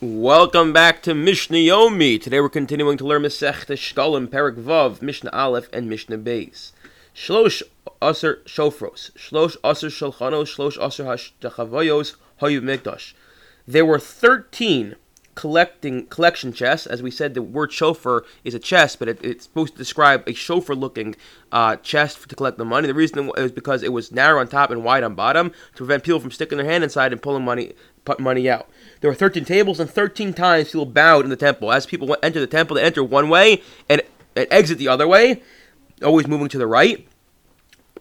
Welcome back to Mishnah Yomi. Today we're continuing to learn Masech Shkalim, Perek Vav, Mishnah Aleph, and Mishnah Beis. Shlosh Aser Shofros, Shlosh Aser Shalchanos, Shlosh Aser Hashchavayos, Hoyu Mikdash. There were 13 collecting collection chests. As we said, the word shofar is a chest, but it, it's supposed to describe a shofar-looking uh, chest to collect the money. The reason is because it was narrow on top and wide on bottom to prevent people from sticking their hand inside and pulling money money out. There were 13 tables, and 13 times people bowed in the temple. As people enter the temple, they enter one way and, and exit the other way, always moving to the right.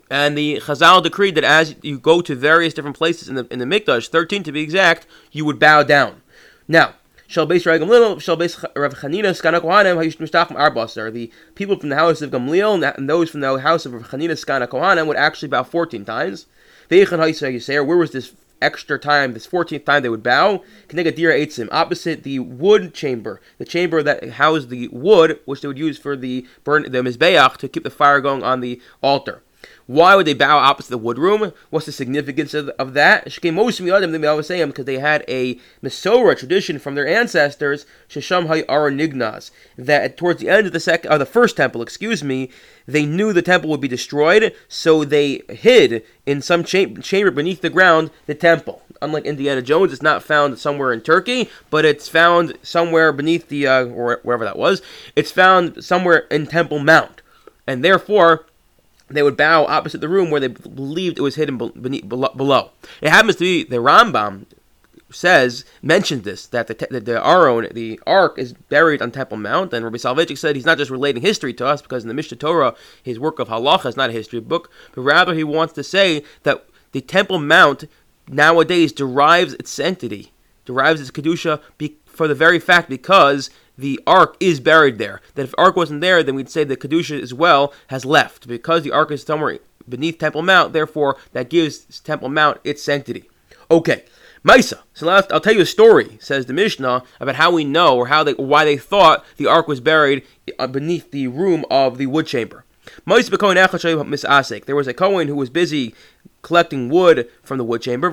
And the Chazal decreed that as you go to various different places in the in the Mikdash, 13 to be exact, you would bow down. Now, Shal Beis Ragam Little, Shal Beis Rav Chanina, Segan Kohanim, Hayush Mishtachim Arbasar. The people from the house of Gamliel and those from the house of Rav Chanina, Segan Kohanim would actually bow 14 times. Where was this extra time, this 14th time they would bow, Knegadira Eitzim, opposite the wood chamber, the chamber that housed the wood, which they would use for the burn the Mizbeach to keep the fire going on the altar. Why would they bow opposite the wood room? What's the significance of, of that? Because they had a Masorah tradition from their ancestors, Shesham Nignaz, that towards the end of the second, or the first temple, excuse me, they knew the temple would be destroyed, so they hid in some cha- chamber beneath the ground the temple. Unlike Indiana Jones, it's not found somewhere in Turkey, but it's found somewhere beneath the, uh, or wherever that was. It's found somewhere in Temple Mount, and therefore they would bow opposite the room where they believed it was hidden beneath, below. It happens to be the Rambam says mentions this that the the Aron, the Ark, is buried on Temple Mount, and Rabbi Soloveitchik said he's not just relating history to us because in the Mishnah Torah his work of halacha is not a history book, but rather he wants to say that the Temple Mount nowadays derives its sanctity, derives its kedusha be, for the very fact because the ark is buried there. That if ark wasn't there, then we'd say the kedusha as well has left because the ark is somewhere beneath Temple Mount. Therefore, that gives Temple Mount its sanctity. Okay, Maisa. So I'll, I'll tell you a story. Says the Mishnah about how we know or how they why they thought the ark was buried uh, beneath the room of the wood chamber. There was a Cohen who was busy collecting wood from the wood chamber.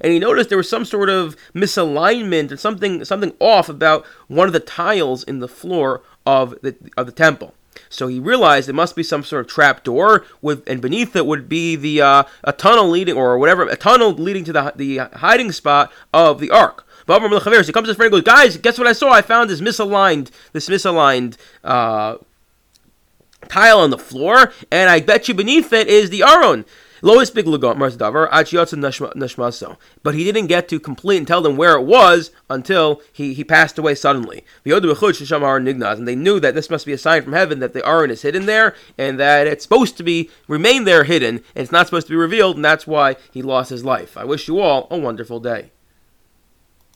And he noticed there was some sort of misalignment or something something off about one of the tiles in the floor of the of the temple. So he realized it must be some sort of trap door with, and beneath it would be the uh, a tunnel leading or whatever a tunnel leading to the the hiding spot of the ark. But he comes to his friend and goes, "Guys, guess what I saw? I found this misaligned this misaligned." Uh, tile on the floor, and I bet you beneath it is the Aron. Lois big nashmaso. But he didn't get to complete and tell them where it was until he, he passed away suddenly. And they knew that this must be a sign from heaven that the Aron is hidden there, and that it's supposed to be remain there hidden, and it's not supposed to be revealed, and that's why he lost his life. I wish you all a wonderful day.